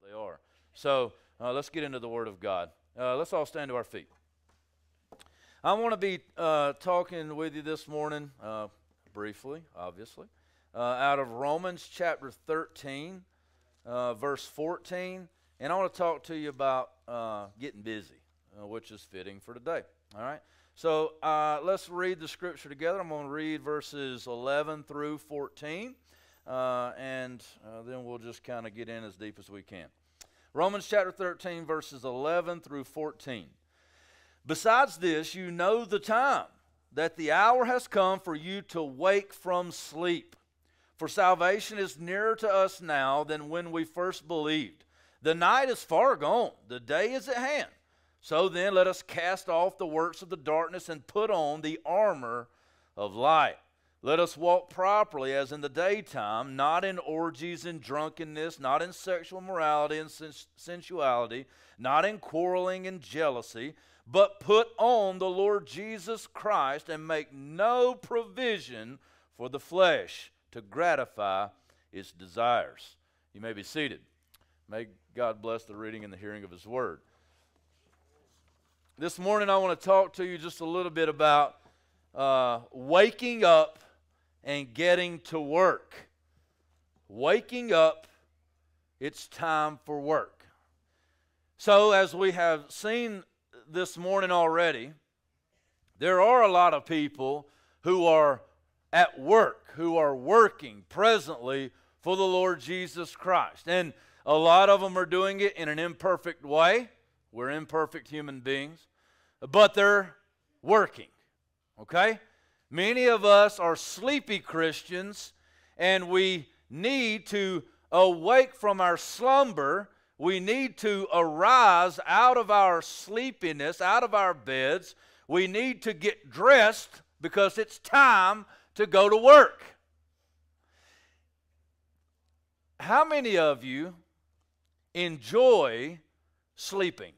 what they are. So uh, let's get into the Word of God. Uh, let's all stand to our feet. I want to be uh, talking with you this morning, uh, briefly, obviously, uh, out of Romans chapter 13, uh, verse 14. And I want to talk to you about getting busy, which is fitting for today. All right? So let's read the scripture together. I'm going to read verses 11 through 14. Uh, and uh, then we'll just kind of get in as deep as we can. Romans chapter 13, verses 11 through 14. Besides this, you know the time, that the hour has come for you to wake from sleep. For salvation is nearer to us now than when we first believed. The night is far gone, the day is at hand. So then, let us cast off the works of the darkness and put on the armor of light. Let us walk properly as in the daytime, not in orgies and drunkenness, not in sexual morality and sens- sensuality, not in quarreling and jealousy, but put on the Lord Jesus Christ and make no provision for the flesh to gratify its desires. You may be seated. May God bless the reading and the hearing of His word. This morning, I want to talk to you just a little bit about uh, waking up and getting to work. Waking up, it's time for work. So, as we have seen this morning already, there are a lot of people who are at work, who are working presently for the Lord Jesus Christ. And a lot of them are doing it in an imperfect way. We're imperfect human beings, but they're working. Okay? Many of us are sleepy Christians, and we need to awake from our slumber. We need to arise out of our sleepiness, out of our beds. We need to get dressed because it's time to go to work. How many of you enjoy sleeping?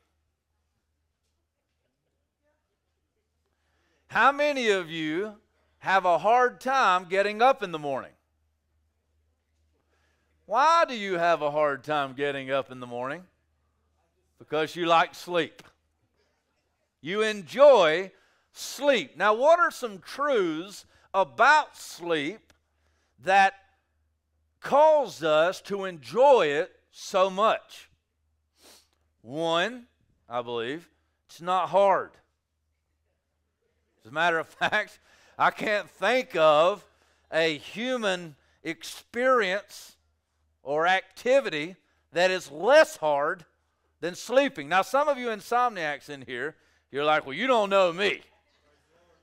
How many of you have a hard time getting up in the morning? Why do you have a hard time getting up in the morning? Because you like sleep. You enjoy sleep. Now, what are some truths about sleep that cause us to enjoy it so much? One, I believe, it's not hard. As a matter of fact, I can't think of a human experience or activity that is less hard than sleeping. Now, some of you insomniacs in here, you're like, well, you don't know me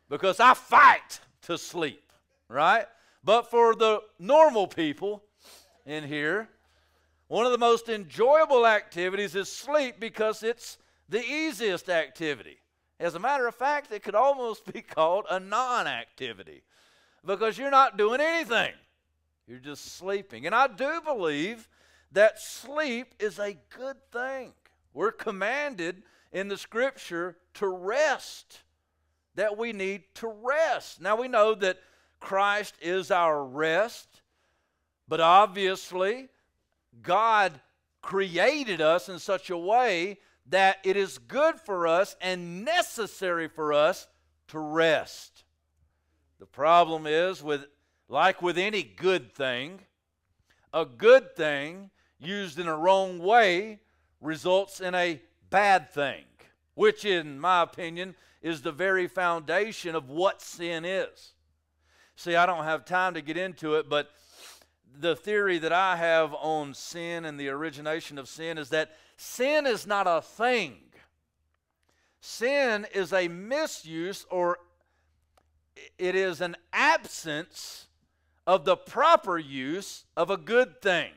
because I fight to sleep, right? But for the normal people in here, one of the most enjoyable activities is sleep because it's the easiest activity. As a matter of fact, it could almost be called a non activity because you're not doing anything. You're just sleeping. And I do believe that sleep is a good thing. We're commanded in the scripture to rest, that we need to rest. Now we know that Christ is our rest, but obviously, God created us in such a way that it is good for us and necessary for us to rest. The problem is with like with any good thing, a good thing used in a wrong way results in a bad thing, which in my opinion is the very foundation of what sin is. See, I don't have time to get into it, but the theory that I have on sin and the origination of sin is that sin is not a thing. Sin is a misuse or it is an absence of the proper use of a good thing.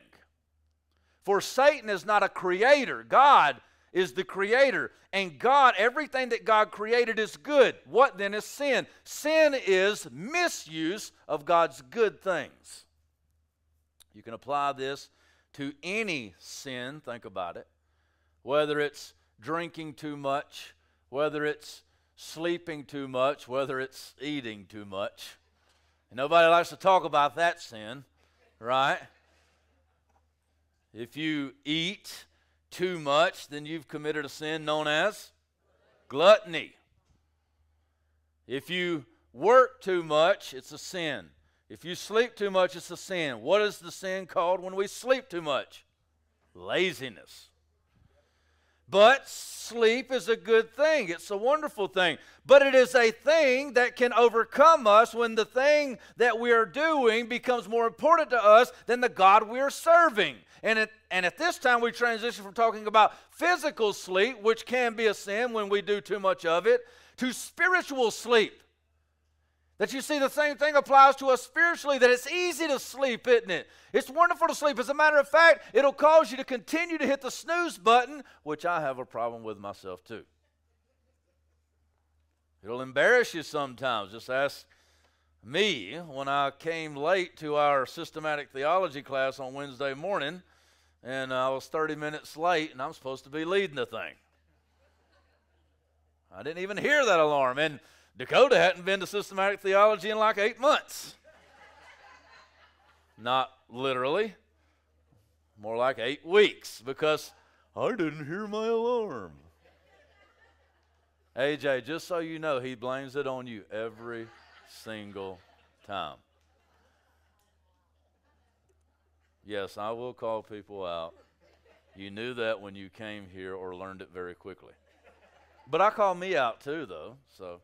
For Satan is not a creator, God is the creator. And God, everything that God created is good. What then is sin? Sin is misuse of God's good things. You can apply this to any sin, think about it. Whether it's drinking too much, whether it's sleeping too much, whether it's eating too much. Nobody likes to talk about that sin, right? If you eat too much, then you've committed a sin known as gluttony. If you work too much, it's a sin. If you sleep too much, it's a sin. What is the sin called when we sleep too much? Laziness. But sleep is a good thing. It's a wonderful thing. But it is a thing that can overcome us when the thing that we are doing becomes more important to us than the God we are serving. And at, and at this time, we transition from talking about physical sleep, which can be a sin when we do too much of it, to spiritual sleep. That you see, the same thing applies to us spiritually, that it's easy to sleep, isn't it? It's wonderful to sleep. As a matter of fact, it'll cause you to continue to hit the snooze button, which I have a problem with myself too. It'll embarrass you sometimes. Just ask me when I came late to our systematic theology class on Wednesday morning, and I was 30 minutes late, and I'm supposed to be leading the thing. I didn't even hear that alarm. And Dakota hadn't been to systematic theology in like eight months. Not literally, more like eight weeks, because I didn't hear my alarm. AJ, just so you know, he blames it on you every single time. Yes, I will call people out. You knew that when you came here or learned it very quickly. But I call me out too, though, so.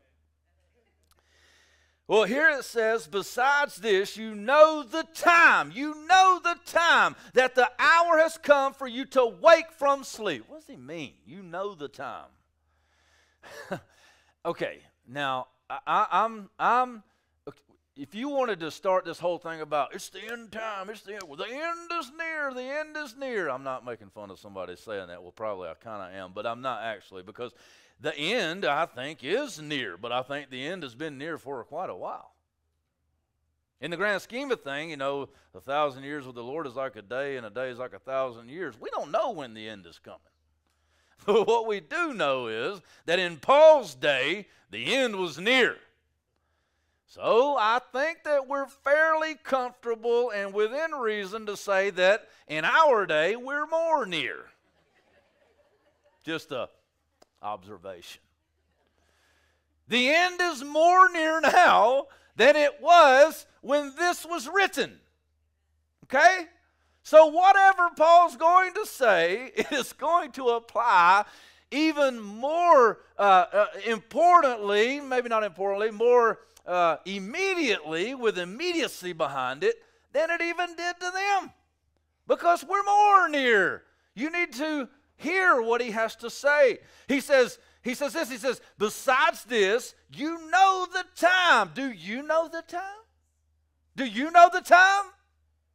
Well, here it says, besides this, you know the time. You know the time that the hour has come for you to wake from sleep. What does he mean? You know the time. okay, now I, am I'm, I'm. If you wanted to start this whole thing about it's the end time, it's the end. Well, the end is near. The end is near. I'm not making fun of somebody saying that. Well, probably I kind of am, but I'm not actually because the end, I think, is near, but I think the end has been near for quite a while. In the grand scheme of things, you know, a thousand years with the Lord is like a day, and a day is like a thousand years. We don't know when the end is coming. But what we do know is that in Paul's day, the end was near. So I think that we're fairly comfortable and within reason to say that in our day, we're more near. Just a observation. The end is more near now than it was when this was written. Okay? So, whatever Paul's going to say is going to apply even more uh, uh, importantly, maybe not importantly, more uh, immediately, with immediacy behind it, than it even did to them. Because we're more near. You need to hear what he has to say. He says, he says this, he says, besides this, you know the time. Do you know the time? Do you know the time?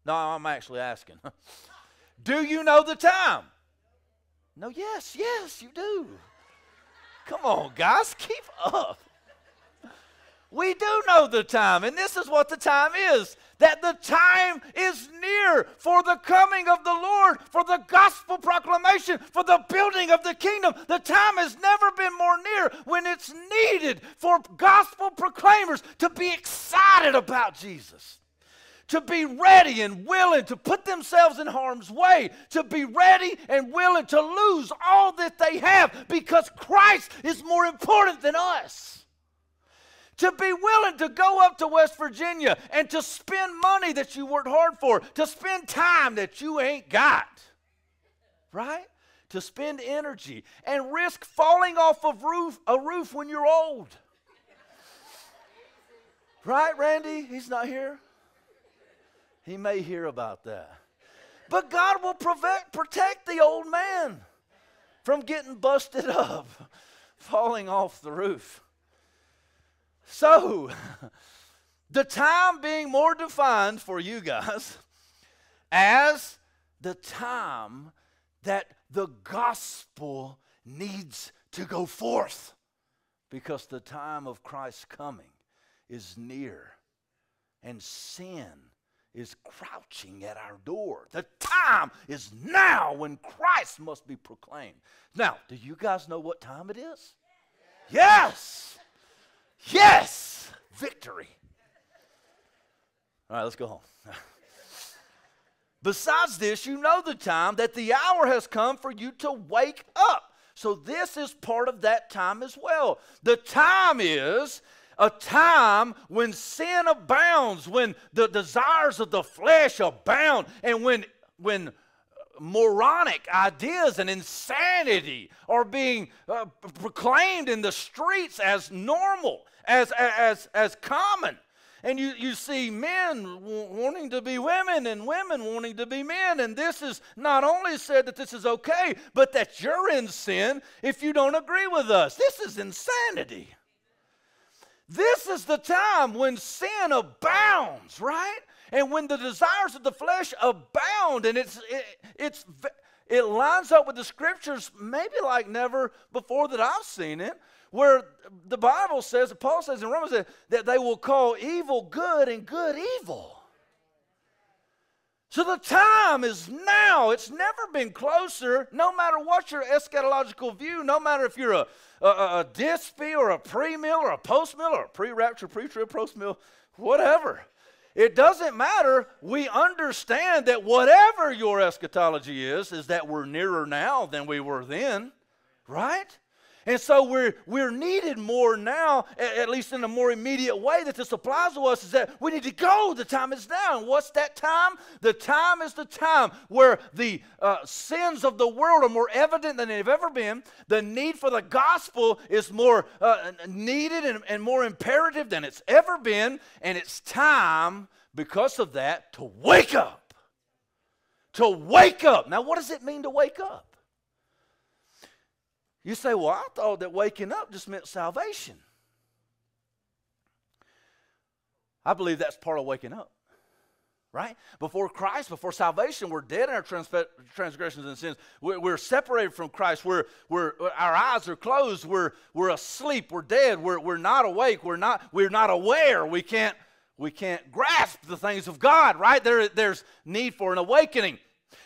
No, I'm actually asking. do you know the time? No, yes, yes, you do. Come on, guys, keep up. We do know the time, and this is what the time is that the time is near for the coming of the Lord, for the gospel proclamation, for the building of the kingdom. The time has never been more near when it's needed for gospel proclaimers to be excited about Jesus to be ready and willing to put themselves in harm's way, to be ready and willing to lose all that they have because Christ is more important than us to be willing to go up to West Virginia and to spend money that you worked hard for, to spend time that you ain't got, right? To spend energy and risk falling off of roof, a roof when you're old. Right, Randy? He's not here. He may hear about that. But God will protect, protect the old man from getting busted up, falling off the roof. So, the time being more defined for you guys as the time that the gospel needs to go forth because the time of Christ's coming is near and sin is crouching at our door. The time is now when Christ must be proclaimed. Now, do you guys know what time it is? Yes! Yes! Victory. All right, let's go home. Besides this, you know the time that the hour has come for you to wake up. So, this is part of that time as well. The time is a time when sin abounds, when the desires of the flesh abound, and when, when moronic ideas and insanity are being uh, proclaimed in the streets as normal, as, as, as common. And you, you see men wanting to be women and women wanting to be men. And this is not only said that this is okay, but that you're in sin if you don't agree with us. This is insanity. This is the time when sin abounds, right? And when the desires of the flesh abound, and it's it, it's it lines up with the scriptures, maybe like never before that I've seen it, where the Bible says, Paul says in Romans that they will call evil good and good evil. So the time is now. It's never been closer, no matter what your eschatological view, no matter if you're a, a, a dispy or a pre mill or a post mill or a pre rapture, pre trib, post mill, whatever. It doesn't matter. We understand that whatever your eschatology is, is that we're nearer now than we were then, right? And so we're, we're needed more now, at least in a more immediate way that this applies to us, is that we need to go. The time is now. And what's that time? The time is the time where the uh, sins of the world are more evident than they've ever been. The need for the gospel is more uh, needed and, and more imperative than it's ever been. And it's time, because of that, to wake up. To wake up. Now, what does it mean to wake up? You say, well, I thought that waking up just meant salvation. I believe that's part of waking up. Right? Before Christ, before salvation, we're dead in our transgressions and sins. We're, we're separated from Christ. We're, we're, our eyes are closed. We're, we're asleep. We're dead. We're, we're not awake. We're not, we're not aware. We can't, we can't grasp the things of God, right? There, there's need for an awakening.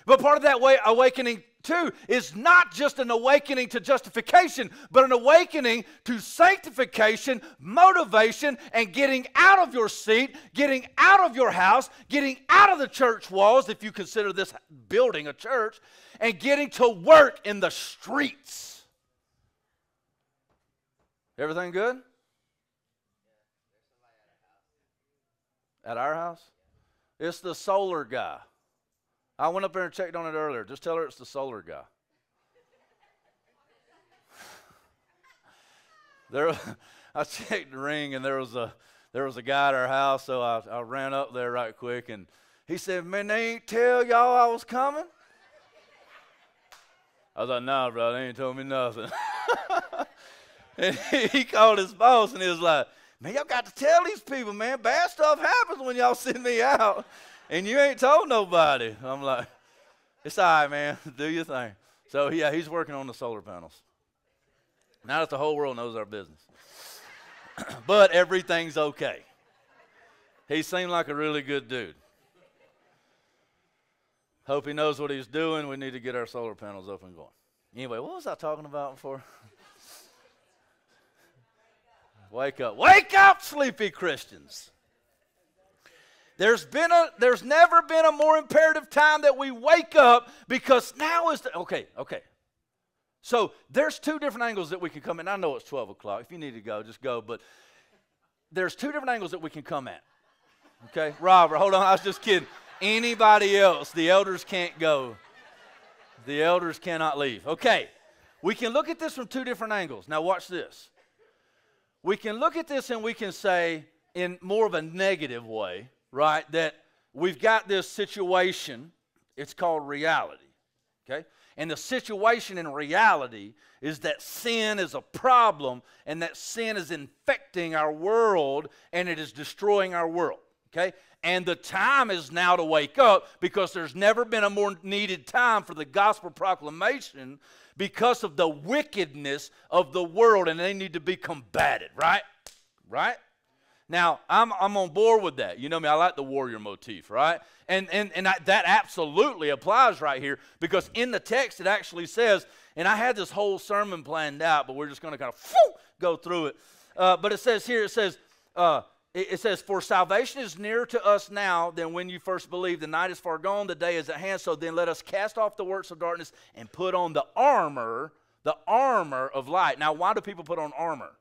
But part of that way, awakening too is not just an awakening to justification, but an awakening to sanctification, motivation, and getting out of your seat, getting out of your house, getting out of the church walls, if you consider this building a church, and getting to work in the streets. Everything good? At our house? It's the solar guy. I went up there and checked on it earlier. Just tell her it's the solar guy. there, I checked the ring, and there was a there was a guy at our house, so I, I ran up there right quick, and he said, "Man, they ain't tell y'all I was coming." I was like, "Nah, bro, they ain't told me nothing." and he called his boss, and he was like, "Man, y'all got to tell these people, man. Bad stuff happens when y'all send me out." And you ain't told nobody. I'm like, it's all right, man. Do your thing. So, yeah, he's working on the solar panels. Now that the whole world knows our business. but everything's okay. He seemed like a really good dude. Hope he knows what he's doing. We need to get our solar panels up and going. Anyway, what was I talking about before? Wake up. Wake up, sleepy Christians. There's been a there's never been a more imperative time that we wake up because now is the okay, okay. So there's two different angles that we can come in. I know it's 12 o'clock. If you need to go, just go. But there's two different angles that we can come at. Okay? Robert, hold on. I was just kidding. Anybody else, the elders can't go. The elders cannot leave. Okay. We can look at this from two different angles. Now watch this. We can look at this and we can say in more of a negative way right, that we've got this situation, it's called reality, okay? And the situation in reality is that sin is a problem and that sin is infecting our world and it is destroying our world, okay? And the time is now to wake up because there's never been a more needed time for the gospel proclamation because of the wickedness of the world and they need to be combated, right? Right? Now, I'm, I'm on board with that. You know me, I like the warrior motif, right? And, and, and I, that absolutely applies right here because in the text it actually says, and I had this whole sermon planned out, but we're just going to kind of go through it. Uh, but it says here, it says, uh, it, it says, For salvation is nearer to us now than when you first believed. The night is far gone, the day is at hand. So then let us cast off the works of darkness and put on the armor, the armor of light. Now, why do people put on armor?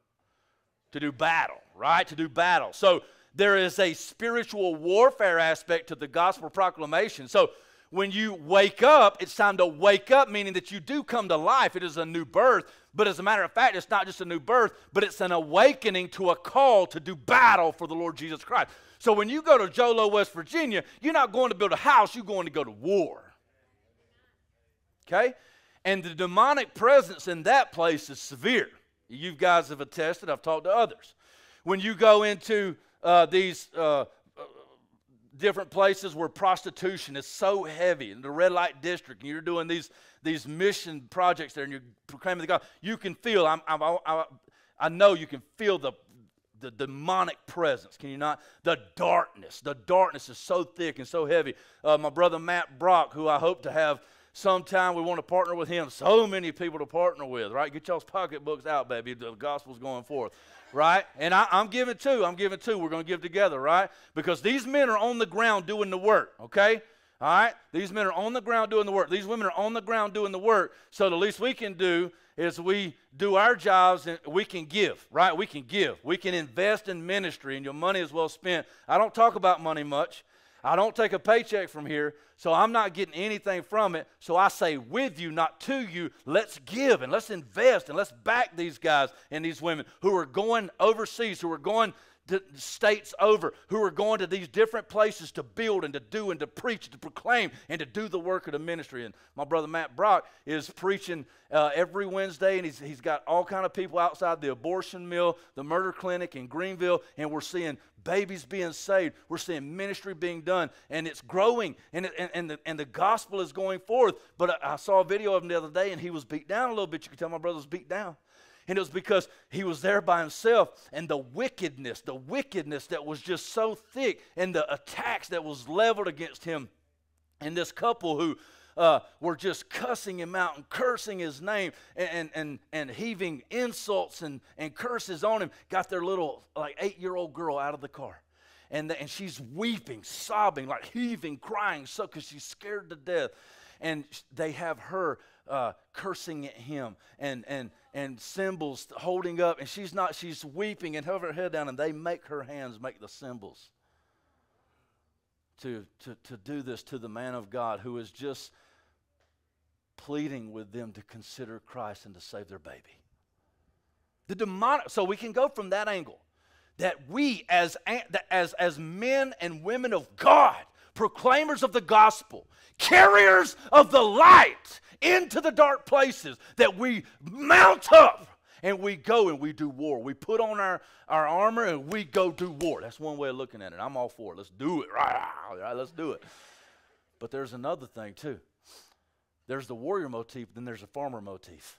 To do battle, right? To do battle. So there is a spiritual warfare aspect to the gospel proclamation. So when you wake up, it's time to wake up, meaning that you do come to life. It is a new birth. But as a matter of fact, it's not just a new birth, but it's an awakening to a call to do battle for the Lord Jesus Christ. So when you go to Jolo, West Virginia, you're not going to build a house, you're going to go to war. Okay? And the demonic presence in that place is severe. You guys have attested, I've talked to others. When you go into uh, these uh, different places where prostitution is so heavy in the red light district and you're doing these these mission projects there and you're proclaiming the gospel you can feel I'm, I'm, I, I know you can feel the the demonic presence. Can you not? The darkness. The darkness is so thick and so heavy. Uh, my brother matt brock who i hope to have sometime we want to partner with him so many people to partner with right get y'all's pocketbooks out baby the gospel's going forth right? And I, am giving two. I'm giving two. We're going to give together, right? Because these men are on the ground doing the work, okay? All right? These men are on the ground doing the work. These women are on the ground doing the work. So the least we can do is we do our jobs and we can give, right? We can give. We can invest in ministry and your money is well spent. I don't talk about money much. I don't take a paycheck from here, so I'm not getting anything from it. So I say with you, not to you, let's give and let's invest and let's back these guys and these women who are going overseas, who are going states over, who are going to these different places to build and to do and to preach, to proclaim and to do the work of the ministry. And my brother Matt Brock is preaching uh, every Wednesday, and he's, he's got all kind of people outside the abortion mill, the murder clinic in Greenville, and we're seeing babies being saved. We're seeing ministry being done, and it's growing, and, and, and, the, and the gospel is going forth. But I, I, saw a video of him the other day, and he was beat down a little bit. You can tell my brother was beat down. And it was because he was there by himself, and the wickedness, the wickedness that was just so thick, and the attacks that was leveled against him. And this couple who uh, were just cussing him out and cursing his name and, and, and heaving insults and, and curses on him, got their little, like, eight year old girl out of the car. And, the, and she's weeping, sobbing, like heaving, crying, so because she's scared to death. And they have her uh, cursing at him and, and, and symbols holding up. And she's not, she's weeping and hovering her head down, and they make her hands make the symbols to, to, to do this to the man of God who is just pleading with them to consider Christ and to save their baby. The demonic, so we can go from that angle that we as, as, as men and women of God, proclaimers of the gospel, carriers of the light into the dark places, that we mount up and we go and we do war. We put on our, our armor and we go do war. That's one way of looking at it. I'm all for it. Let's do it. Right, right let's do it. But there's another thing too. There's the warrior motif, then there's a farmer motif.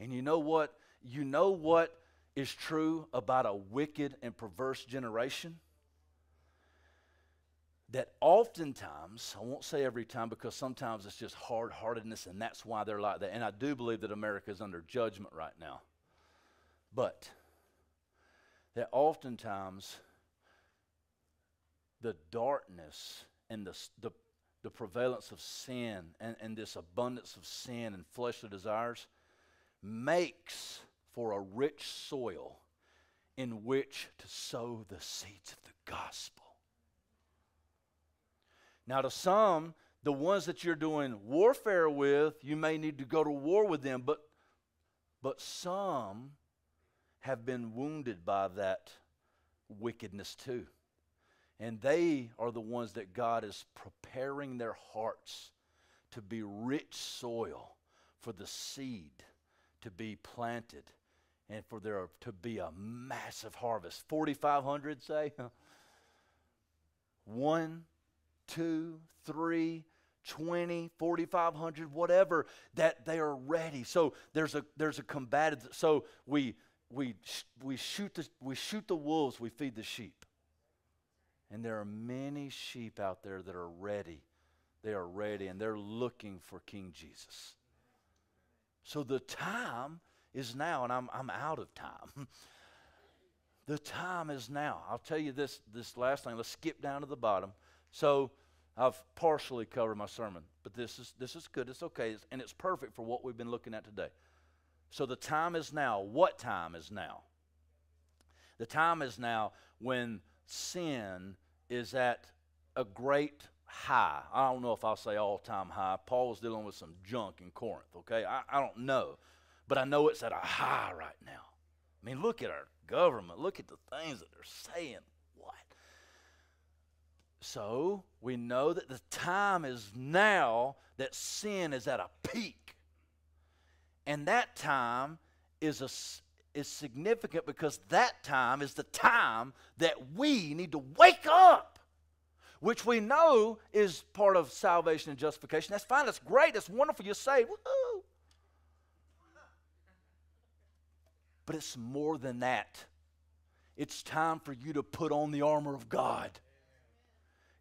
And you know what? You know what is true about a wicked and perverse generation? That oftentimes, I won't say every time because sometimes it's just hard heartedness and that's why they're like that. And I do believe that America is under judgment right now. But that oftentimes the darkness and the, the the prevalence of sin and, and this abundance of sin and fleshly desires makes for a rich soil in which to sow the seeds of the gospel. Now, to some, the ones that you're doing warfare with, you may need to go to war with them, but, but some have been wounded by that wickedness too. And they are the ones that God is preparing their hearts to be rich soil for the seed to be planted and for there to be a massive harvest. 4,500, say? One, two, three, 20 4500 whatever that they are ready so there's a there's a combative so we we we shoot the we shoot the wolves we feed the sheep and there are many sheep out there that are ready. They are ready and they're looking for King Jesus. So the time is now, and I'm, I'm out of time. The time is now. I'll tell you this this last thing. Let's skip down to the bottom. So I've partially covered my sermon, but this is this is good. It's okay, it's, and it's perfect for what we've been looking at today. So the time is now. What time is now? The time is now when sin is at a great high. I don't know if I'll say all time high. Paul was dealing with some junk in Corinth, okay? I, I don't know. But I know it's at a high right now. I mean, look at our government. Look at the things that they're saying. So we know that the time is now that sin is at a peak. And that time is a is significant because that time is the time that we need to wake up, which we know is part of salvation and justification. That's fine. That's great. That's wonderful. You're saved. But it's more than that. It's time for you to put on the armor of God.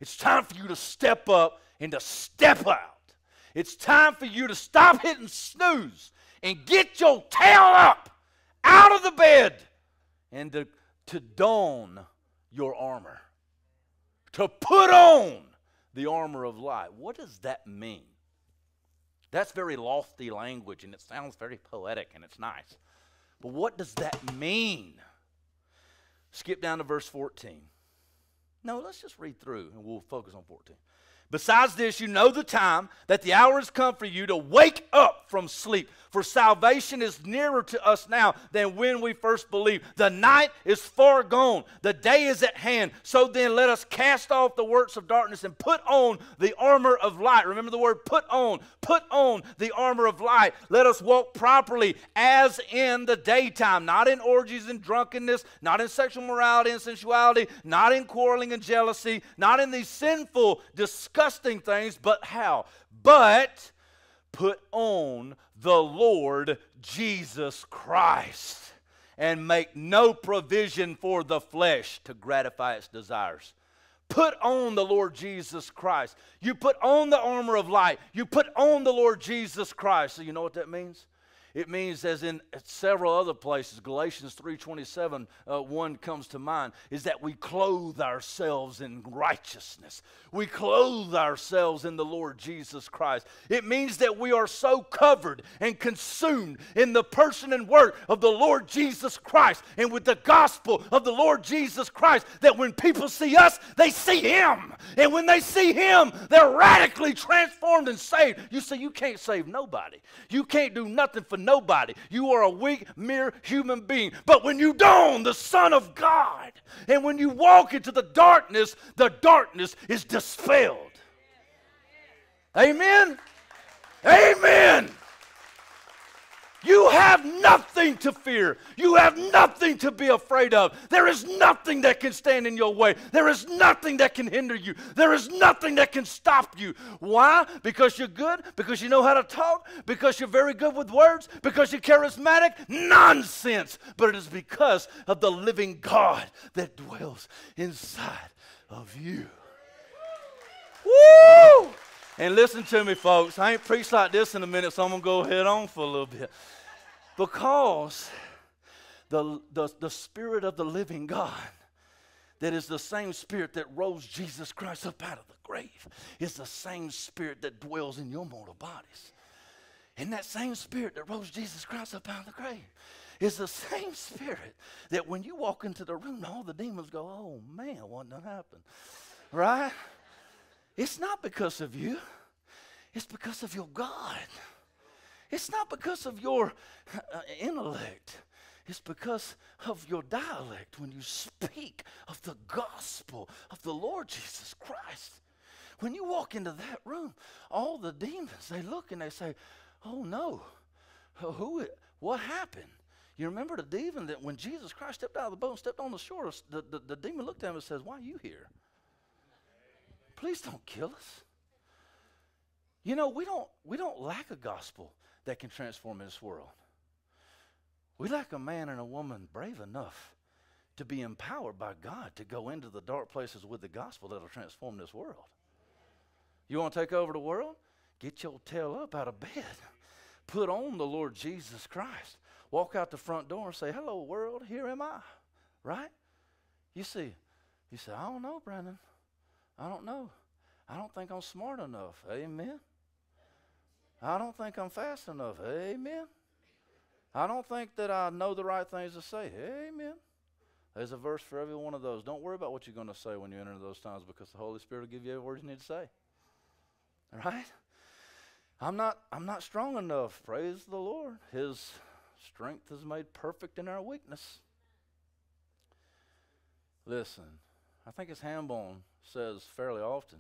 It's time for you to step up and to step out. It's time for you to stop hitting snooze and get your tail up out of the bed and to, to don your armor. To put on the armor of light. What does that mean? That's very lofty language and it sounds very poetic and it's nice. But what does that mean? Skip down to verse 14. No, let's just read through and we'll focus on 14. Besides this, you know the time that the hour has come for you to wake up from sleep. For salvation is nearer to us now than when we first believed. The night is far gone, the day is at hand. So then, let us cast off the works of darkness and put on the armor of light. Remember the word put on. Put on the armor of light. Let us walk properly as in the daytime, not in orgies and drunkenness, not in sexual morality and sensuality, not in quarreling and jealousy, not in these sinful, disgusting things, but how? But put on the Lord Jesus Christ and make no provision for the flesh to gratify its desires. Put on the Lord Jesus Christ. You put on the armor of light. You put on the Lord Jesus Christ. So you know what that means? It means, as in several other places, Galatians 3.27, uh, one comes to mind, is that we clothe ourselves in righteousness. We clothe ourselves in the Lord Jesus Christ. It means that we are so covered and consumed in the person and work of the Lord Jesus Christ and with the gospel of the Lord Jesus Christ that when people see us, they see Him. And when they see Him, they're radically transformed and saved. You say, you can't save nobody. You can't do nothing for nobody. You are a weak, mere human being. But when you don the Son of God, and when you walk into the darkness, the darkness is dispelled. Amen? Amen. You have nothing to fear. You have nothing to be afraid of. There is nothing that can stand in your way. There is nothing that can hinder you. There is nothing that can stop you. Why? Because you're good? Because you know how to talk? Because you're very good with words? Because you're charismatic? Nonsense. But it is because of the living God that dwells inside of you. Woo! And listen to me, folks. I ain't preached like this in a minute, so I'm going to go head on for a little bit. Because the, the, the Spirit of the living God, that is the same Spirit that rose Jesus Christ up out of the grave, is the same Spirit that dwells in your mortal bodies. And that same Spirit that rose Jesus Christ up out of the grave is the same Spirit that when you walk into the room, all the demons go, oh man, what done happened? Right? It's not because of you, it's because of your God. It's not because of your uh, intellect. It's because of your dialect when you speak of the gospel of the Lord Jesus Christ. When you walk into that room, all the demons, they look and they say, Oh no, who, what happened? You remember the demon that when Jesus Christ stepped out of the boat and stepped on the shore, the, the, the demon looked at him and says, Why are you here? Please don't kill us. You know, we don't, we don't lack a gospel that can transform this world. We lack a man and a woman brave enough to be empowered by God to go into the dark places with the gospel that'll transform this world. You want to take over the world? Get your tail up out of bed. Put on the Lord Jesus Christ. Walk out the front door and say, Hello, world, here am I. right? You see, you say, I don't know, Brandon. I don't know. I don't think I'm smart enough. Amen. I don't think I'm fast enough. Amen. I don't think that I know the right things to say. Amen. There's a verse for every one of those. Don't worry about what you're going to say when you enter those times because the Holy Spirit will give you every word you need to say. All right? I'm not I'm not strong enough. Praise the Lord. His strength is made perfect in our weakness. Listen, I think as Hambone says fairly often,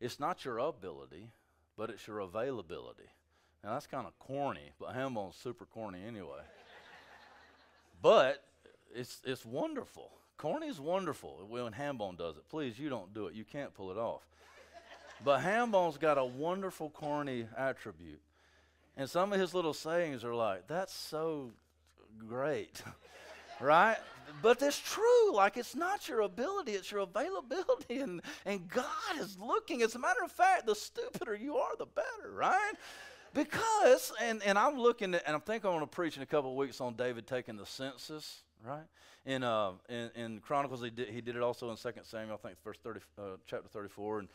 it's not your ability, but it's your availability. Now that's kind of corny, but Hambone's super corny anyway. but it's it's wonderful. Corny is wonderful when Hambone does it. Please, you don't do it. You can't pull it off. but Hambone's got a wonderful corny attribute. And some of his little sayings are like, that's so great. right? But it's true. Like, it's not your ability, it's your availability. And, and God is looking. As a matter of fact, the stupider you are, the better, right? Because, and, and I'm looking at, and I'm thinking I'm going to preach in a couple of weeks on David taking the census, right? In, uh, in, in Chronicles, he did, he did it also in 2 Samuel, I think, verse 30, uh, chapter 34. And,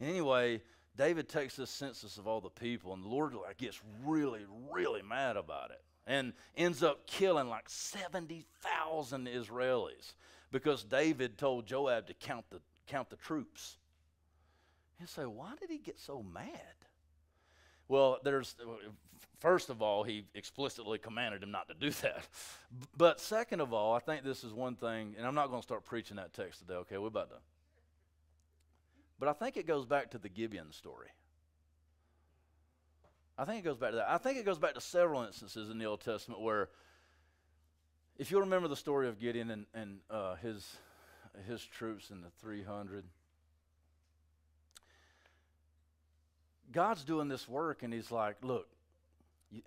and anyway, David takes this census of all the people, and the Lord like, gets really, really mad about it and ends up killing like 70,000 Israelis because David told Joab to count the, count the troops. And say, why did he get so mad? Well, there's, first of all, he explicitly commanded him not to do that. But second of all, I think this is one thing, and I'm not going to start preaching that text today, okay? We're about to. But I think it goes back to the Gideon story. I think it goes back to that. I think it goes back to several instances in the Old Testament where, if you'll remember the story of Gideon and, and uh, his, his troops and the 300, God's doing this work, and He's like, "Look, you,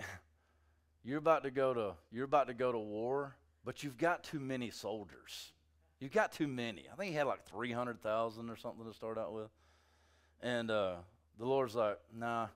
you're about to go to you're about to go to war, but you've got too many soldiers. You've got too many. I think He had like 300,000 or something to start out with, and uh, the Lord's like, Nah."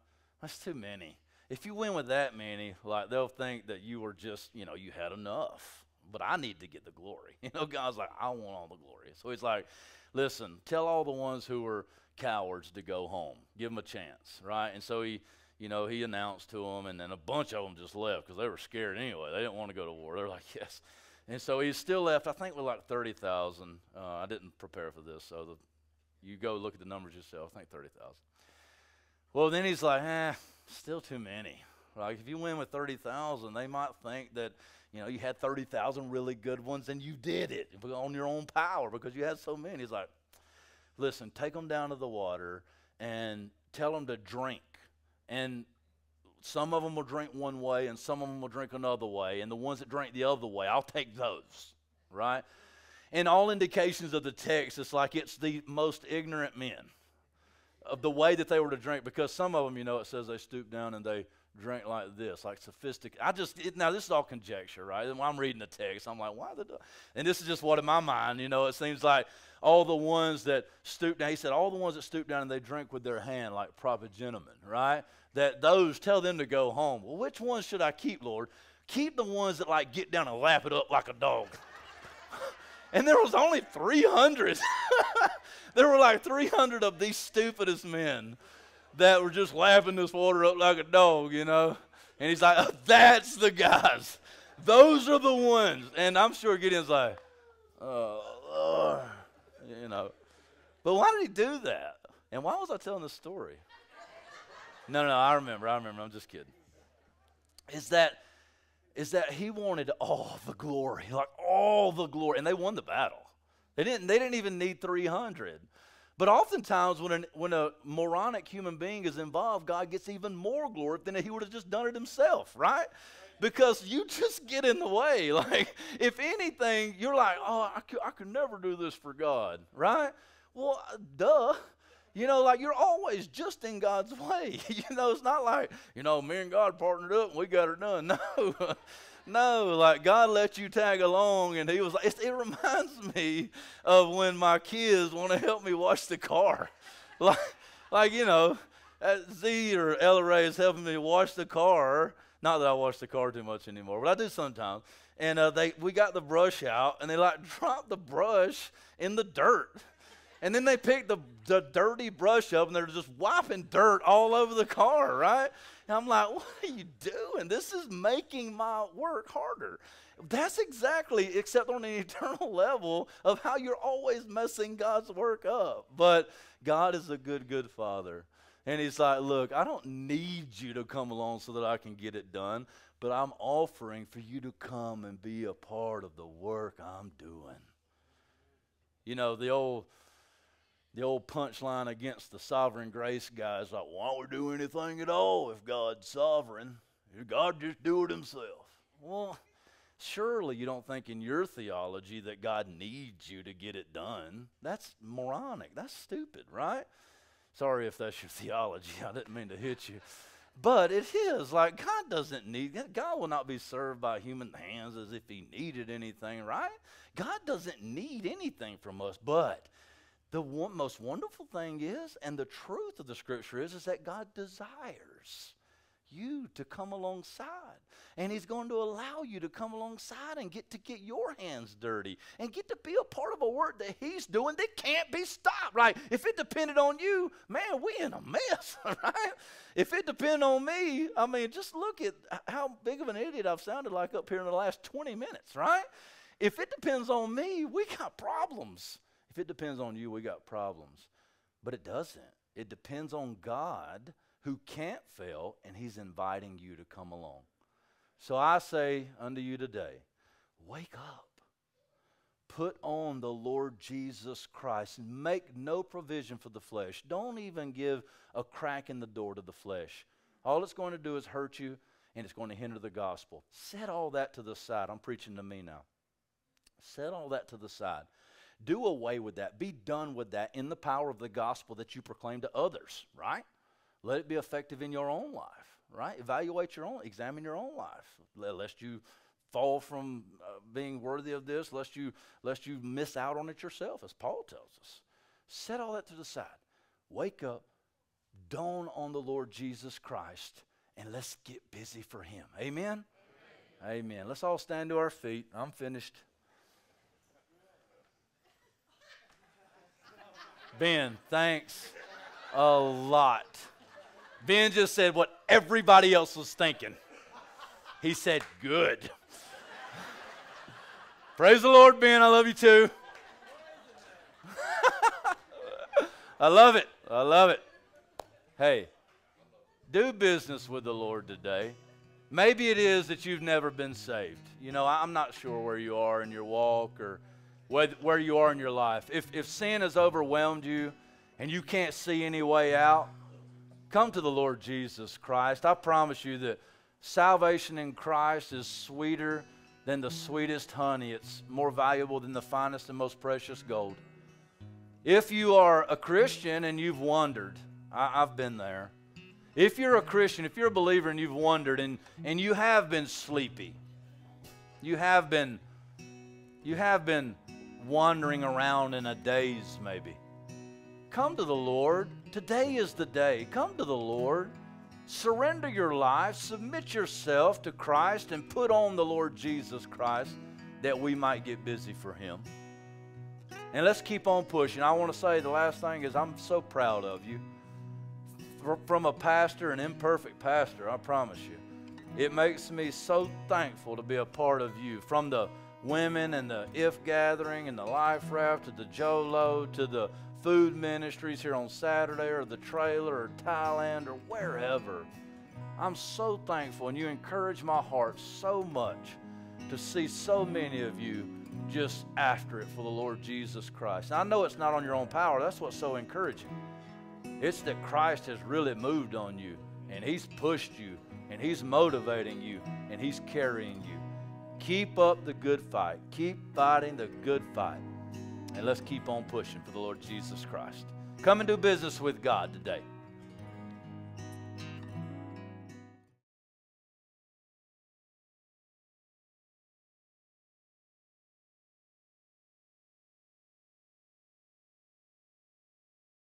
That's too many. If you win with that many, like they'll think that you were just, you know, you had enough. But I need to get the glory. You know, God's like, I want all the glory. So he's like, listen, tell all the ones who were cowards to go home. Give them a chance, right? And so he, you know, he announced to them, and then a bunch of them just left because they were scared anyway. They didn't want to go to war. They're like, yes. And so he's still left, I think, with like 30,000. Uh, I didn't prepare for this, so the, you go look at the numbers yourself. I think 30,000. Well, then he's like, eh, still too many. Like if you win with 30,000, they might think that, you know, you had 30,000 really good ones and you did it on your own power because you had so many. He's like, listen, take them down to the water and tell them to drink. And some of them will drink one way and some of them will drink another way. And the ones that drink the other way, I'll take those, right? And all indications of the text, it's like it's the most ignorant men of the way that they were to drink because some of them, you know, it says they stooped down and they drank like this, like sophisticated. I just it, now this is all conjecture, right? And when I'm reading the text, I'm like, why the? And this is just what in my mind, you know, it seems like all the ones that stoop down. He said all the ones that stoop down and they drink with their hand, like proper gentlemen, right? That those tell them to go home. Well, which ones should I keep, Lord? Keep the ones that like get down and lap it up like a dog. And there was only 300. there were like 300 of these stupidest men that were just lapping this water up like a dog, you know. And he's like, oh, that's the guys. Those are the ones. And I'm sure Gideon's like, oh, Lord. You know. But why did he do that? And why was I telling this story? No, no, I remember. I remember. I'm just kidding. Is that is that he wanted all the glory, like all the glory, and they won the battle. They didn't, they didn't even need 300. But oftentimes, when, an, when a moronic human being is involved, God gets even more glory than he would have just done it himself, right? Because you just get in the way. Like, if anything, you're like, oh, I could, I could never do this for God, right? Well, duh. You know, like you're always just in God's way. you know, it's not like, you know, me and God partnered up and we got her done. No. No, like God let you tag along, and He was like, it reminds me of when my kids want to help me wash the car. like, like, you know, Z or Ella Ray is helping me wash the car. Not that I wash the car too much anymore, but I do sometimes. and uh, they we got the brush out, and they like dropped the brush in the dirt. And then they pick the, the dirty brush up and they're just wiping dirt all over the car, right? And I'm like, what are you doing? This is making my work harder. That's exactly, except on an eternal level, of how you're always messing God's work up. But God is a good, good Father. And He's like, look, I don't need you to come along so that I can get it done, but I'm offering for you to come and be a part of the work I'm doing. You know, the old the old punchline against the sovereign grace guys like, why don't we do anything at all if God's sovereign? God just do it himself. Well, surely you don't think in your theology that God needs you to get it done. That's moronic. That's stupid, right? Sorry if that's your theology. I didn't mean to hit you. But it is. Like, God doesn't need, God will not be served by human hands as if he needed anything, right? God doesn't need anything from us, but the one, most wonderful thing is, and the truth of the scripture is, is that God desires you to come alongside. And He's going to allow you to come alongside and get to get your hands dirty and get to be a part of a work that He's doing that can't be stopped, right? If it depended on you, man, we in a mess, right? If it depended on me, I mean, just look at how big of an idiot I've sounded like up here in the last 20 minutes, right? If it depends on me, we got problems. If it depends on you, we got problems. But it doesn't. It depends on God who can't fail, and He's inviting you to come along. So I say unto you today, wake up. Put on the Lord Jesus Christ and make no provision for the flesh. Don't even give a crack in the door to the flesh. All it's going to do is hurt you and it's going to hinder the gospel. Set all that to the side. I'm preaching to me now. Set all that to the side. Do away with that. Be done with that in the power of the gospel that you proclaim to others, right? Let it be effective in your own life, right? Evaluate your own, examine your own life, lest you fall from uh, being worthy of this, lest you lest you miss out on it yourself, as Paul tells us. Set all that to the side. Wake up, don on the Lord Jesus Christ, and let's get busy for Him. Amen. Amen. Amen. Let's all stand to our feet. I'm finished. Ben, thanks a lot. Ben just said what everybody else was thinking. He said, Good. Praise the Lord, Ben. I love you too. I love it. I love it. Hey, do business with the Lord today. Maybe it is that you've never been saved. You know, I'm not sure where you are in your walk or where you are in your life. If, if sin has overwhelmed you and you can't see any way out, come to the Lord Jesus Christ. I promise you that salvation in Christ is sweeter than the sweetest honey, it's more valuable than the finest and most precious gold. If you are a Christian and you've wondered, I, have been there. If you're a Christian, if you're a believer and you've wondered and, and you have been sleepy, you have been you have been wandering around in a daze, maybe. Come to the Lord. Today is the day. Come to the Lord. Surrender your life, submit yourself to Christ, and put on the Lord Jesus Christ that we might get busy for Him. And let's keep on pushing. I want to say the last thing is I'm so proud of you. From a pastor, an imperfect pastor, I promise you. It makes me so thankful to be a part of you. From the women and the If Gathering and the Life Raft to the Jolo to the food ministries here on Saturday or the trailer or Thailand or wherever. I'm so thankful and you encourage my heart so much to see so many of you just after it for the Lord Jesus Christ. I know it's not on your own power. That's what's so encouraging. It's that Christ has really moved on you and He's pushed you and He's motivating you and He's carrying you. Keep up the good fight. Keep fighting the good fight. And let's keep on pushing for the Lord Jesus Christ. Come and do business with God today.